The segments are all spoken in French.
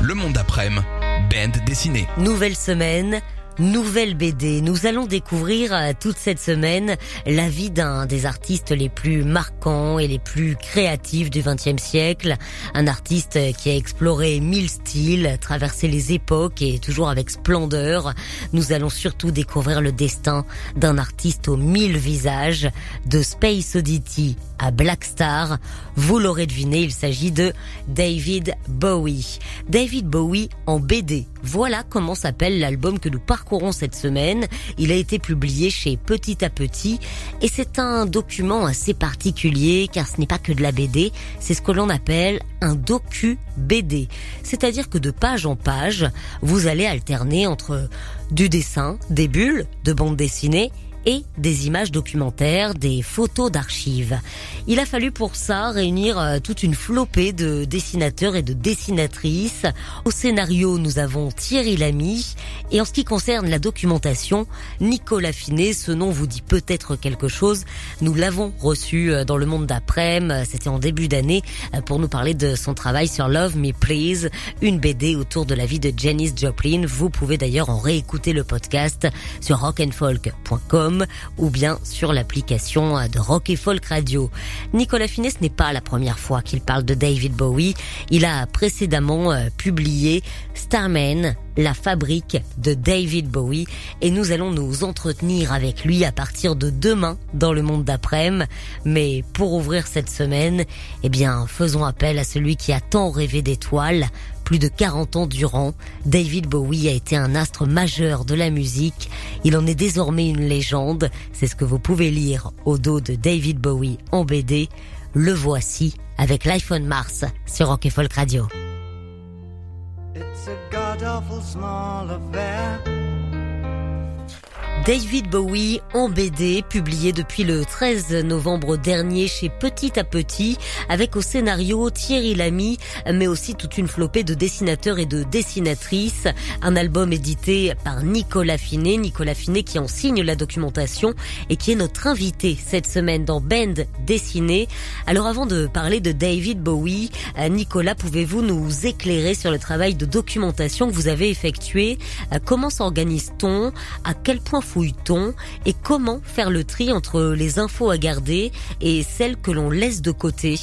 Le monde d'après-midi, bande dessinée. Nouvelle semaine, Nouvelle BD, nous allons découvrir euh, toute cette semaine la vie d'un des artistes les plus marquants et les plus créatifs du XXe siècle. Un artiste qui a exploré mille styles, traversé les époques et toujours avec splendeur. Nous allons surtout découvrir le destin d'un artiste aux mille visages, de Space Oddity à Black Star. Vous l'aurez deviné, il s'agit de David Bowie. David Bowie en BD. Voilà comment s'appelle l'album que nous parcourons cette semaine. Il a été publié chez Petit à Petit et c'est un document assez particulier car ce n'est pas que de la BD, c'est ce que l'on appelle un docu BD. C'est-à-dire que de page en page, vous allez alterner entre du dessin, des bulles de bande dessinée et des images documentaires, des photos d'archives. Il a fallu pour ça réunir euh, toute une flopée de dessinateurs et de dessinatrices. Au scénario, nous avons Thierry Lamy et en ce qui concerne la documentation, Nicolas Finet, ce nom vous dit peut-être quelque chose. Nous l'avons reçu euh, dans le monde d'après, c'était en début d'année, euh, pour nous parler de son travail sur Love Me Please, une BD autour de la vie de Janis Joplin. Vous pouvez d'ailleurs en réécouter le podcast sur rockandfolk.com ou bien sur l'application de Rock et Folk Radio. Nicolas Finesse n'est pas la première fois qu'il parle de David Bowie. Il a précédemment euh, publié Starman, la fabrique de David Bowie et nous allons nous entretenir avec lui à partir de demain dans le monde d'après-midi. Mais pour ouvrir cette semaine, eh bien, faisons appel à celui qui a tant rêvé d'étoiles, plus de 40 ans durant, David Bowie a été un astre majeur de la musique. Il en est désormais une légende. C'est ce que vous pouvez lire au dos de David Bowie en BD. Le voici avec l'iPhone Mars sur Rock Folk Radio. David Bowie en BD, publié depuis le 13 novembre dernier chez Petit à Petit, avec au scénario Thierry Lamy, mais aussi toute une flopée de dessinateurs et de dessinatrices. Un album édité par Nicolas Finet, Nicolas Finet qui en signe la documentation et qui est notre invité cette semaine dans Band Dessiné. Alors avant de parler de David Bowie, euh, Nicolas, pouvez-vous nous éclairer sur le travail de documentation que vous avez effectué? Euh, Comment s'organise-t-on? À quel point fouille-t-on et comment faire le tri entre les infos à garder et celles que l'on laisse de côté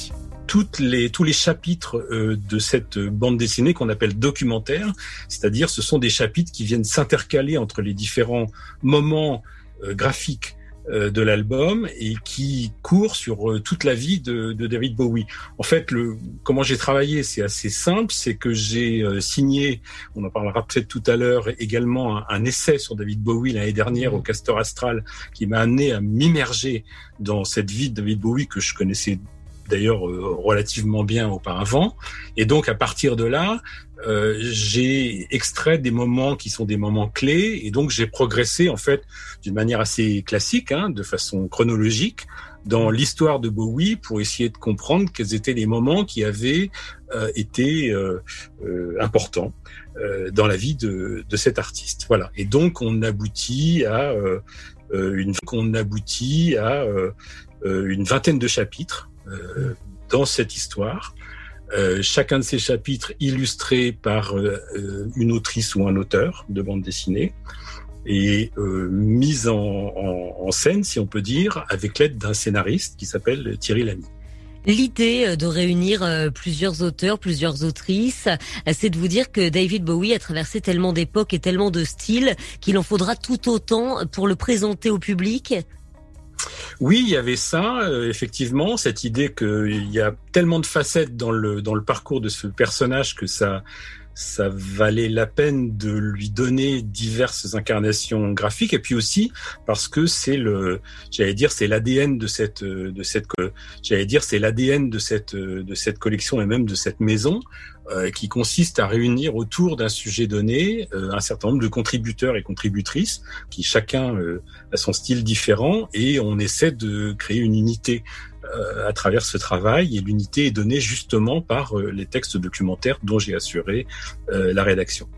les, tous les chapitres euh, de cette bande dessinée qu'on appelle documentaire, c'est-à-dire ce sont des chapitres qui viennent s'intercaler entre les différents moments euh, graphiques de l'album et qui court sur euh, toute la vie de, David Bowie. En fait, le, comment j'ai travaillé, c'est assez simple, c'est que j'ai euh, signé, on en parlera peut-être tout à l'heure, également un, essai sur David Bowie l'année dernière au Castor Astral, qui m'a amené à m'immerger dans cette vie de David Bowie que je connaissais d'ailleurs relativement bien auparavant. Et donc à partir de là, euh, j'ai extrait des moments qui sont des moments clés et donc j'ai progressé en fait d'une manière assez classique, hein, de façon chronologique, dans l'histoire de Bowie pour essayer de comprendre quels étaient les moments qui avaient euh, été euh, euh importants euh, dans la vie de, de, cet artiste. Voilà. Et donc on aboutit à une aboutit à une vingtaine de chapitres dans cette histoire euh, chacun de ces chapitres illustrés par euh, euh, une autrice ou un auteur de bande dessinée et euh, mise en, en, scène, si on peut dire, avec l'aide d'un scénariste qui s'appelle Thierry Lamy. L'idée de réunir plusieurs auteurs, plusieurs autrices, c'est de vous dire que David Bowie a traversé tellement d'époques et tellement de styles qu'il en faudra tout autant pour le présenter au public. Oui, il y avait ça, euh, effectivement, cette idée qu'il y a tellement de facettes dans le, dans le parcours de ce personnage que ça, ça valait la peine de lui donner diverses incarnations graphiques. Et puis aussi parce que c'est le j'allais dire c'est l'ADN de cette de cette j'allais dire c'est l'ADN de cette de cette collection et même de cette maison euh, qui consiste à réunir autour d'un sujet donné euh, un certain nombre de contributeurs et contributrices qui chacun euh, a son style différent et on essaie de créer une unité à travers ce travail et l'unité est donnée justement par les textes documentaires dont j'ai assuré la rédaction.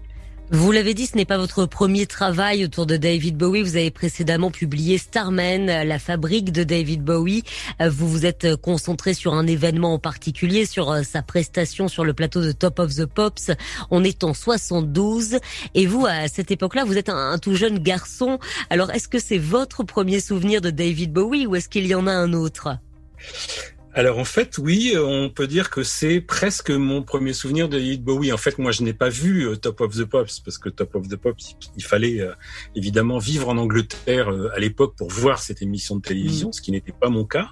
Vous l'avez dit, ce n'est pas votre premier travail autour de David Bowie. Vous avez précédemment publié Starman, la fabrique de David Bowie. Vous vous êtes concentré sur un événement en particulier, sur euh, sa prestation sur le plateau de Top of the Pops. On est en 72. Et vous, à cette époque-là, vous êtes un, tout jeune garçon. Alors, est-ce que c'est votre premier souvenir de David Bowie ou est-ce qu'il y en a un autre? Alors en fait, oui, on peut dire que c'est presque mon premier souvenir de David Bowie. En fait, moi, je n'ai pas vu euh, Top of the Pops parce que Top of the Pops, il fallait euh, évidemment vivre en Angleterre euh, à l'époque pour voir cette émission de télévision, mm. ce qui n'était pas mon cas.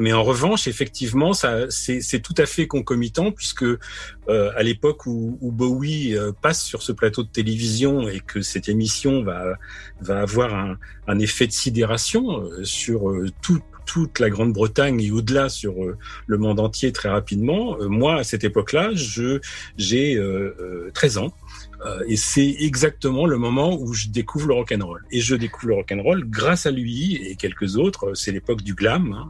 mais en revanche, effectivement, ça, c'est tout à fait concomitant puisque à l'époque où, où, Bowie passe sur ce plateau de télévision et que cette émission va va avoir un, un effet de sidération sur tout toute la Grande-Bretagne et au-delà sur euh, le monde entier très rapidement. Euh, moi, à cette époque-là, j'ai 13 euh, ans. et c'est exactement le moment où je découvre le rock'n'roll. Et je découvre le rock'n'roll grâce à lui et quelques autres. C'est l'époque du glam. Hein.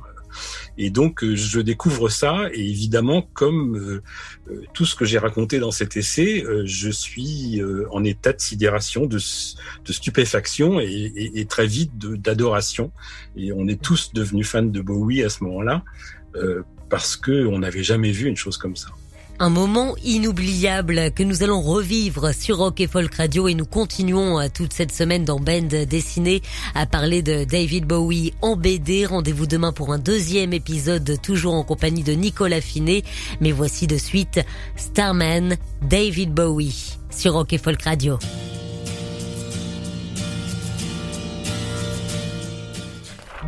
Et donc, euh, je découvre ça, et évidemment, comme euh, euh, tout ce que j'ai raconté dans cet essai, je suis en état de sidération, de, de stupéfaction et, et, et très vite d'adoration. Et on est tous devenus fans de Bowie à ce moment-là, parce que on n'avait jamais vu une chose comme ça. Un moment inoubliable que nous allons revivre sur Rock et Folk Radio et nous continuons euh, toute cette semaine dans Bend Dessiné à parler de David Bowie en BD. Rendez-vous demain pour un deuxième épisode toujours en compagnie de Nicolas Finet. Mais voici de suite Starman, David Bowie sur Rock et Folk Radio.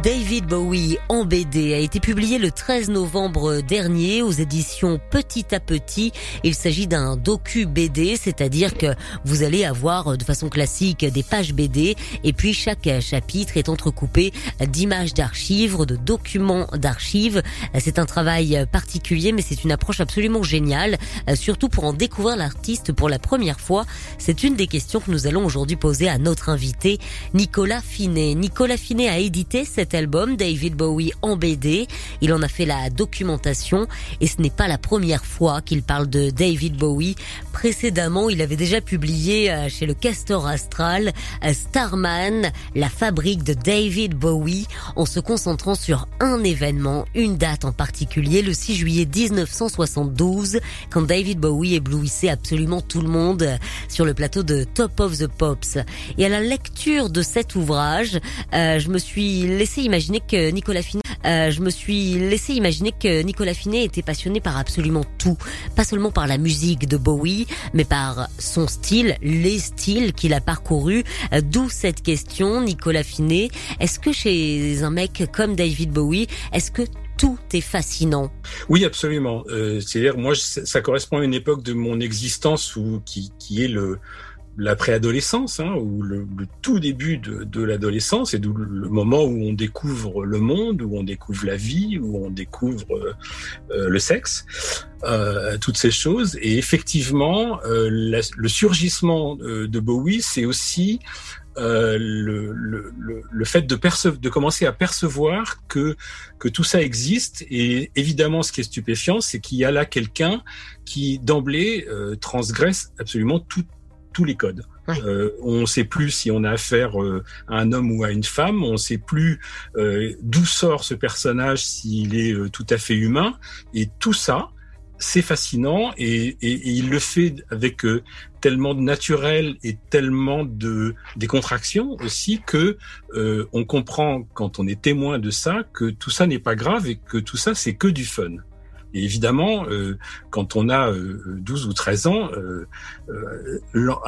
David Bowie en BD a été publié le 13 novembre dernier aux éditions Petit à Petit. Il s'agit d'un docu BD, c'est-à-dire que vous allez avoir de façon classique des pages BD et puis chaque chapitre est entrecoupé d'images d'archives, de documents d'archives. C'est un travail particulier mais c'est une approche absolument géniale, surtout pour en découvrir l'artiste pour la première fois. C'est une des questions que nous allons aujourd'hui poser à notre invité Nicolas Finet. Nicolas Finet a édité cette album, David Bowie en BD. Il en a fait la documentation et ce n'est pas la première fois qu'il parle de David Bowie. Précédemment, il avait déjà publié euh, chez le Castor Astral euh, Starman, la fabrique de David Bowie, en se concentrant sur un événement, une date en particulier, le 6 juillet 1972, quand David Bowie éblouissait absolument tout le monde euh, sur le plateau de Top of the Pops. Et à la lecture de cet ouvrage, je me suis laissé imaginer que Nicolas Finet, euh, je me suis laissé imaginer que Nicolas Finet était passionné par absolument tout, pas seulement par la musique de Bowie, mais par son style, les styles qu'il a parcourus. Euh, d'où cette question, Nicolas Finet. Est-ce que chez un mec comme David Bowie, est-ce que tout est fascinant? Oui, absolument. Euh, C'est-à-dire, moi, ça correspond à une époque de mon existence où qui, qui est le la préadolescence, hein, ou le, tout début de, l'adolescence, et d'où le moment où on découvre le monde, où on découvre la vie, où on découvre euh, le sexe, euh, toutes ces choses. Et effectivement, euh, le surgissement de Bowie, c'est aussi le, le, le, fait de, de commencer à percevoir que, que tout ça existe. Et évidemment, ce qui est stupéfiant, c'est qu'il y a là quelqu'un qui, d'emblée, transgresse absolument tout tous les codes. Euh, on ne sait plus si on a affaire euh, à un homme ou à une femme. On ne sait plus euh, d'où sort ce personnage s'il est tout à fait humain. Et tout ça, c'est fascinant et, il le fait avec tellement de naturel et tellement de décontraction aussi que on comprend quand on est témoin de ça que tout ça n'est pas grave et que tout ça c'est que du fun. Et évidemment, euh, quand on a 12 euh, ou 13 ans, euh,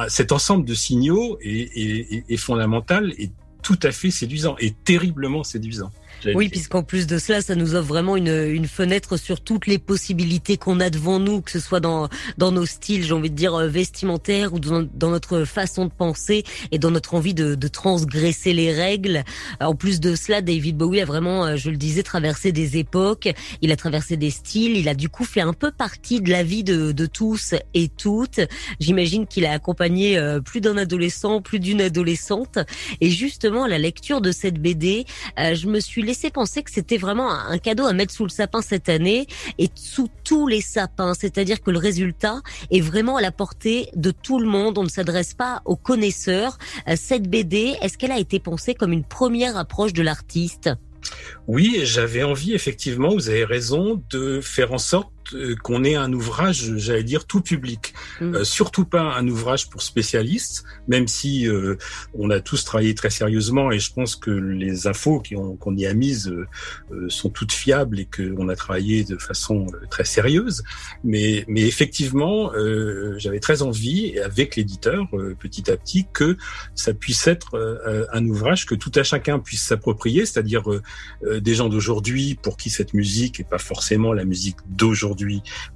cet ensemble de signaux est, est, est, fondamental et tout à fait séduisant et terriblement séduisant. Oui, puisqu'en plus de cela, ça nous offre vraiment une, une fenêtre sur toutes les possibilités qu'on a devant nous, que ce soit dans dans nos styles, j'ai envie de dire euh, vestimentaires ou dans, dans, notre façon de penser et dans notre envie de, de transgresser les règles. En plus de cela, David Bowie a vraiment, euh, je le disais, traversé des époques. Il a traversé des styles. Il a du coup fait un peu partie de la vie de, de tous et toutes. J'imagine qu'il a accompagné euh, plus d'un adolescent, plus d'une adolescente. Et justement, à la lecture de cette BD, je me suis laissé penser que c'était vraiment un cadeau à mettre sous le sapin cette année et sous tous les sapins. C'est-à-dire que le résultat est vraiment à la portée de tout le monde. On ne s'adresse pas aux connaisseurs. Euh, cette BD, est-ce qu'elle a été pensée comme une première approche de l'artiste? Oui, j'avais envie, effectivement, vous avez raison, de faire en sorte qu'on ait un ouvrage, j'allais dire, tout public. Mm. Euh, surtout pas un ouvrage pour spécialistes, même si euh, on a tous travaillé très sérieusement et je pense que les infos qu'on y a mises sont toutes fiables et qu'on a travaillé de façon très sérieuse. Mais, mais effectivement, j'avais très envie, avec l'éditeur, petit à petit, que ça puisse être un ouvrage que tout à chacun puisse s'approprier, c'est-à-dire des gens d'aujourd'hui pour qui cette musique est pas forcément la musique d'aujourd'hui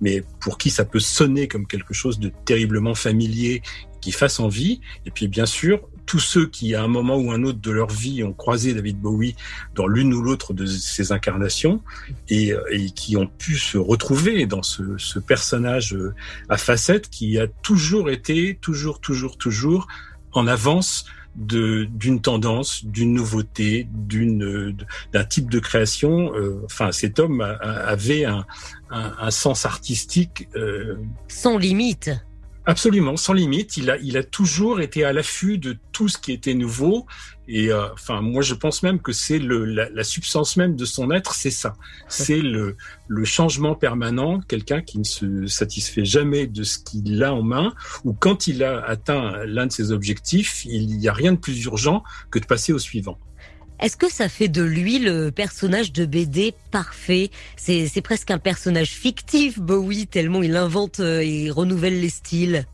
mais pour qui ça peut sonner comme quelque chose de terriblement familier, qui fasse envie? Et puis bien sûr, tous ceux qui, à un moment ou un autre de leur vie, ont croisé David Bowie dans l'une ou l'autre de ses incarnations et, qui ont pu se retrouver dans ce, personnage à facettes qui a toujours été, toujours, toujours, toujours en avance d'une tendance, d'une nouveauté, d'un type de création. Euh, enfin, cet homme avait un, un, sens artistique euh, sans limite. Absolument, sans limite. Il a, il a toujours été à l'affût de tout ce qui était nouveau. Et euh, enfin, moi, je pense même que c'est le la, la, substance même de son être, c'est ça. C'est le, le changement permanent. Quelqu'un qui ne se satisfait jamais de ce qu'il a en main, ou quand il a atteint l'un de ses objectifs, il n'y a rien de plus urgent que de passer au suivant. Est-ce que ça fait de lui le personnage de BD parfait? C'est presque un personnage fictif, Bowie, tellement il invente euh, et renouvelle les styles.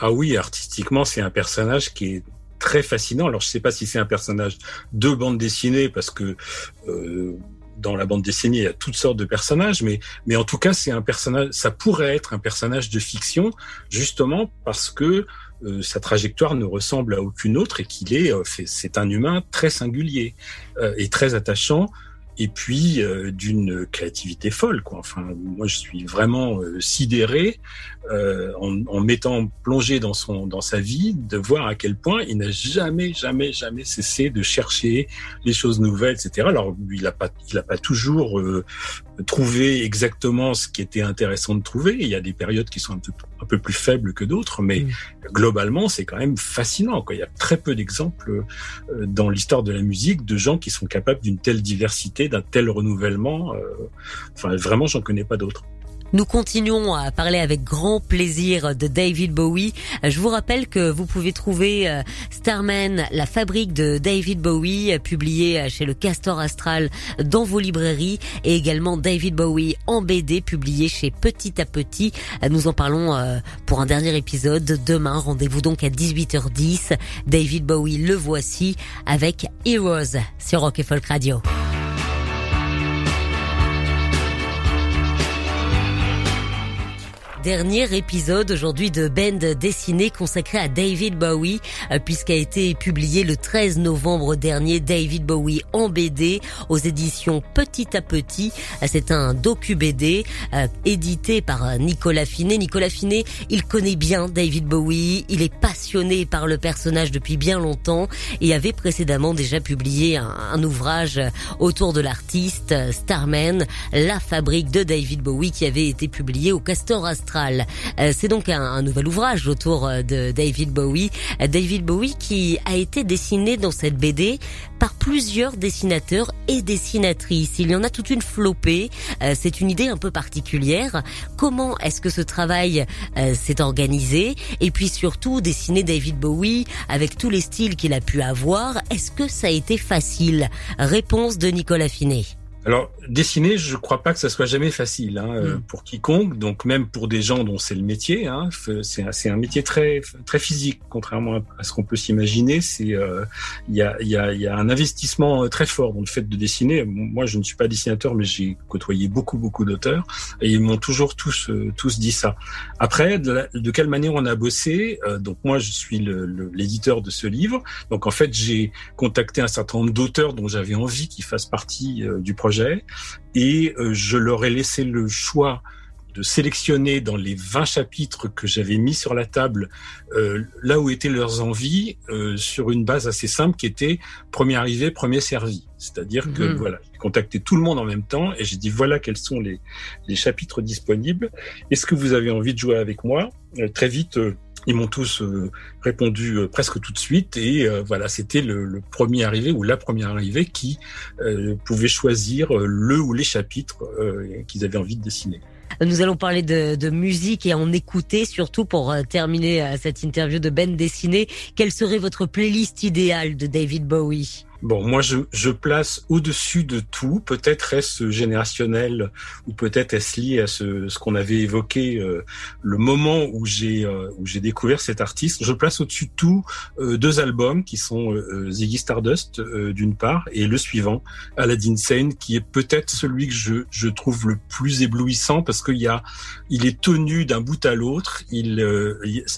Ah oui, artistiquement, c'est un personnage qui est très fascinant. Alors je ne sais pas si c'est un personnage de bande dessinée parce que euh, dans la bande dessinée il y a toutes sortes de personnages, mais mais en tout cas c'est un personnage. Ça pourrait être un personnage de fiction justement parce que euh, sa trajectoire ne ressemble à aucune autre et qu'il est, euh, c'est un humain très singulier euh, et très attachant et puis d'une créativité folle. Quoi. Enfin, moi, je suis vraiment sidéré en, m'étant plongé dans son dans sa vie, de voir à quel point il n'a jamais, jamais, jamais cessé de chercher les choses nouvelles, etc. Alors, il a pas, il a pas toujours euh, trouvé exactement ce qui était intéressant de trouver. Il y a des périodes qui sont un peu, un peu plus faibles que d'autres, mais mm. globalement, c'est quand même fascinant. Quoi. Il y a très peu d'exemples dans l'histoire de la musique de gens qui sont capables d'une telle diversité d'un tel renouvellement. Euh, enfin, vraiment, j'en connais pas d'autres. Nous continuons à parler avec grand plaisir de David Bowie. Je vous rappelle que vous pouvez trouver euh, Starman, la fabrique de David Bowie, euh, publié chez le Castor Astral dans vos librairies, et également David Bowie en BD, publié chez Petit à Petit. Nous en parlons pour un dernier épisode demain. Rendez-vous donc à 18h10. David Bowie, le voici avec Heroes sur Rock et Folk Radio. Dernier épisode aujourd'hui de Band dessiné consacré à David Bowie euh, puisqu'a été publié le 13 novembre dernier David Bowie en BD aux éditions Petit à Petit. Euh, c'est un docu BD euh, édité par Nicolas Finet. Nicolas Finet, il connaît bien David Bowie, il est passionné par le personnage depuis bien longtemps et avait précédemment déjà publié un, un ouvrage autour de l'artiste Starman, la fabrique de David Bowie qui avait été publié au Castor Astra euh, c'est donc un, nouvel ouvrage autour euh, de David Bowie. Euh, David Bowie qui a été dessiné dans cette BD par plusieurs dessinateurs et dessinatrices. Il y en a toute une flopée. c'est une idée un peu particulière. Comment est-ce que ce travail s'est organisé? Et puis surtout, dessiner David Bowie avec tous les styles qu'il a pu avoir, est-ce que ça a été facile? Réponse de Nicolas Finet. Alors, dessiner, je crois pas que ça soit jamais facile hein, euh, mm. pour quiconque, donc même pour des gens dont c'est le métier. Hein, c'est un métier très très physique, contrairement à ce qu'on peut s'imaginer. C'est euh, il y, a, y, a, y a un investissement euh, très fort dans le fait de dessiner. Moi, je ne suis pas dessinateur, mais j'ai côtoyé beaucoup beaucoup d'auteurs et ils m'ont toujours tous tous dit ça. Après, de, quelle manière on a bossé Donc moi, je suis l'éditeur de ce livre. Donc en fait, j'ai contacté un certain nombre d'auteurs dont j'avais envie qu'ils fassent partie du projet et euh, je leur ai laissé le choix de sélectionner dans les 20 chapitres que j'avais mis sur la table euh, là où étaient leurs envies euh, sur une base assez simple qui était premier arrivé, premier servi. C'est-à-dire que mhm. voilà, j'ai contacté tout le monde en même temps et j'ai dit voilà quels sont les, les chapitres disponibles. Est-ce que vous avez envie de jouer avec moi? Très vite, ils m'ont tous euh, répondu euh, presque tout de suite et euh, voilà, c'était le, premier arrivé ou la première arrivée qui pouvait choisir le ou les chapitres qu'ils avaient envie de dessiner. Nous allons parler de, musique et en écouter, surtout pour terminer cette interview de Ben Dessiné. Quelle serait votre playlist idéale de David Bowie? Bon, moi, je, je place au-dessus de tout. Peut-être est-ce générationnel ou peut-être est-ce lié à ce, ce qu'on avait évoqué, euh, le moment où j'ai euh, découvert cet artiste. Je place au-dessus de tout euh, deux albums qui sont Ziggy Stardust d'une part et le suivant, Aladdin Sane, qui est peut-être celui que je, je trouve le plus éblouissant parce qu'il y a, il est tenu d'un bout à l'autre. Il,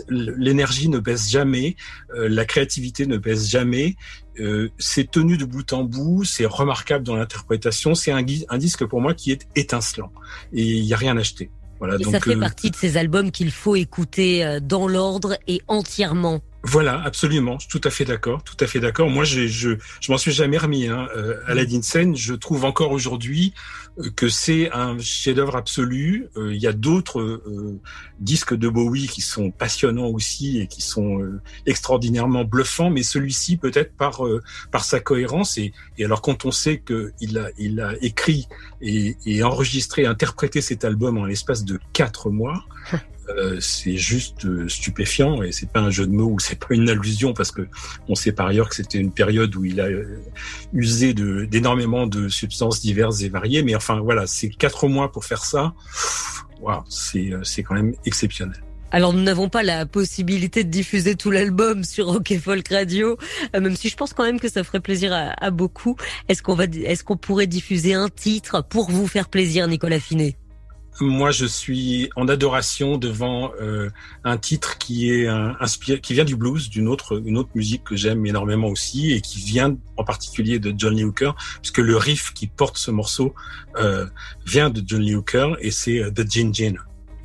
l'énergie ne baisse jamais, la créativité ne baisse jamais. Euh, c'est tenu de bout en bout, c'est remarquable dans l'interprétation, c'est un, un, disque pour moi qui est étincelant et il n'y a rien à acheter. Voilà, et ça fait euh, partie de ces albums qu'il faut écouter euh, dans l'ordre et entièrement. Voilà, absolument. Je suis tout à fait d'accord, tout à fait d'accord. Moi, je je, je m'en suis jamais remis. Hein. Euh, Aladdin Sen, je trouve encore aujourd'hui euh, que c'est un chef-d'œuvre absolu. Euh, il y a d'autres euh, disques de Bowie qui sont passionnants aussi et qui sont extraordinairement bluffants, mais celui-ci peut-être par par sa cohérence et, et alors quand on sait que il a il a écrit et, et enregistré, interprété cet album en l'espace de quatre mois. Euh, c'est juste euh, stupéfiant et c'est pas un jeu de mots ou c'est pas une allusion parce que on sait par ailleurs que c'était une période où il a euh, usé d'énormément de, substances diverses et variées. Mais enfin voilà, c'est quatre mois pour faire ça. Waouh, c'est c'est quand même exceptionnel. Alors nous n'avons pas la possibilité de diffuser tout l'album sur Rock Folk Radio, même si je pense quand même que ça ferait plaisir à, à beaucoup. Est-ce qu'on va, est-ce qu'on pourrait diffuser un titre pour vous faire plaisir, Nicolas Finet? Moi, je suis en adoration devant euh, un titre qui est inspiré, qui vient du blues, d'une autre, une autre musique que j'aime énormément aussi et qui vient en particulier de John Lee Hooker, puisque le riff qui porte ce morceau euh, vient de John Lee Hooker et c'est euh, The Gin Gin.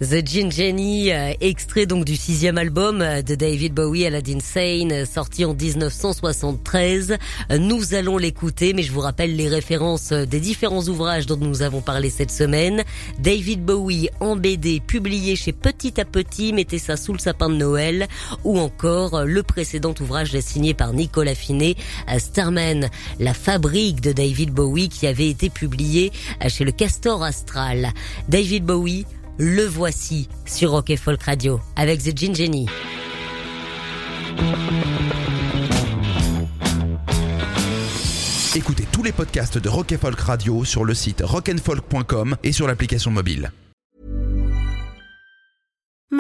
The Gin Jenny, euh, extrait donc du sixième album euh, de David Bowie, Aladdin Sane, euh, sorti en 1973. Nous allons l'écouter, mais je vous rappelle les références des différents ouvrages dont nous avons parlé cette semaine. David Bowie en BD, publié chez Petit à Petit, mettez ça sous le sapin de Noël, ou encore le précédent ouvrage signé par Nicolas Finet, Starman, la fabrique de David Bowie, qui avait été publié chez le Castor Astral. David Bowie, le voici sur Rock et Folk Radio avec The Gin Jenny. Écoutez tous les podcasts de Rock et Folk Radio sur le site rockandfolk.com et sur l'application mobile.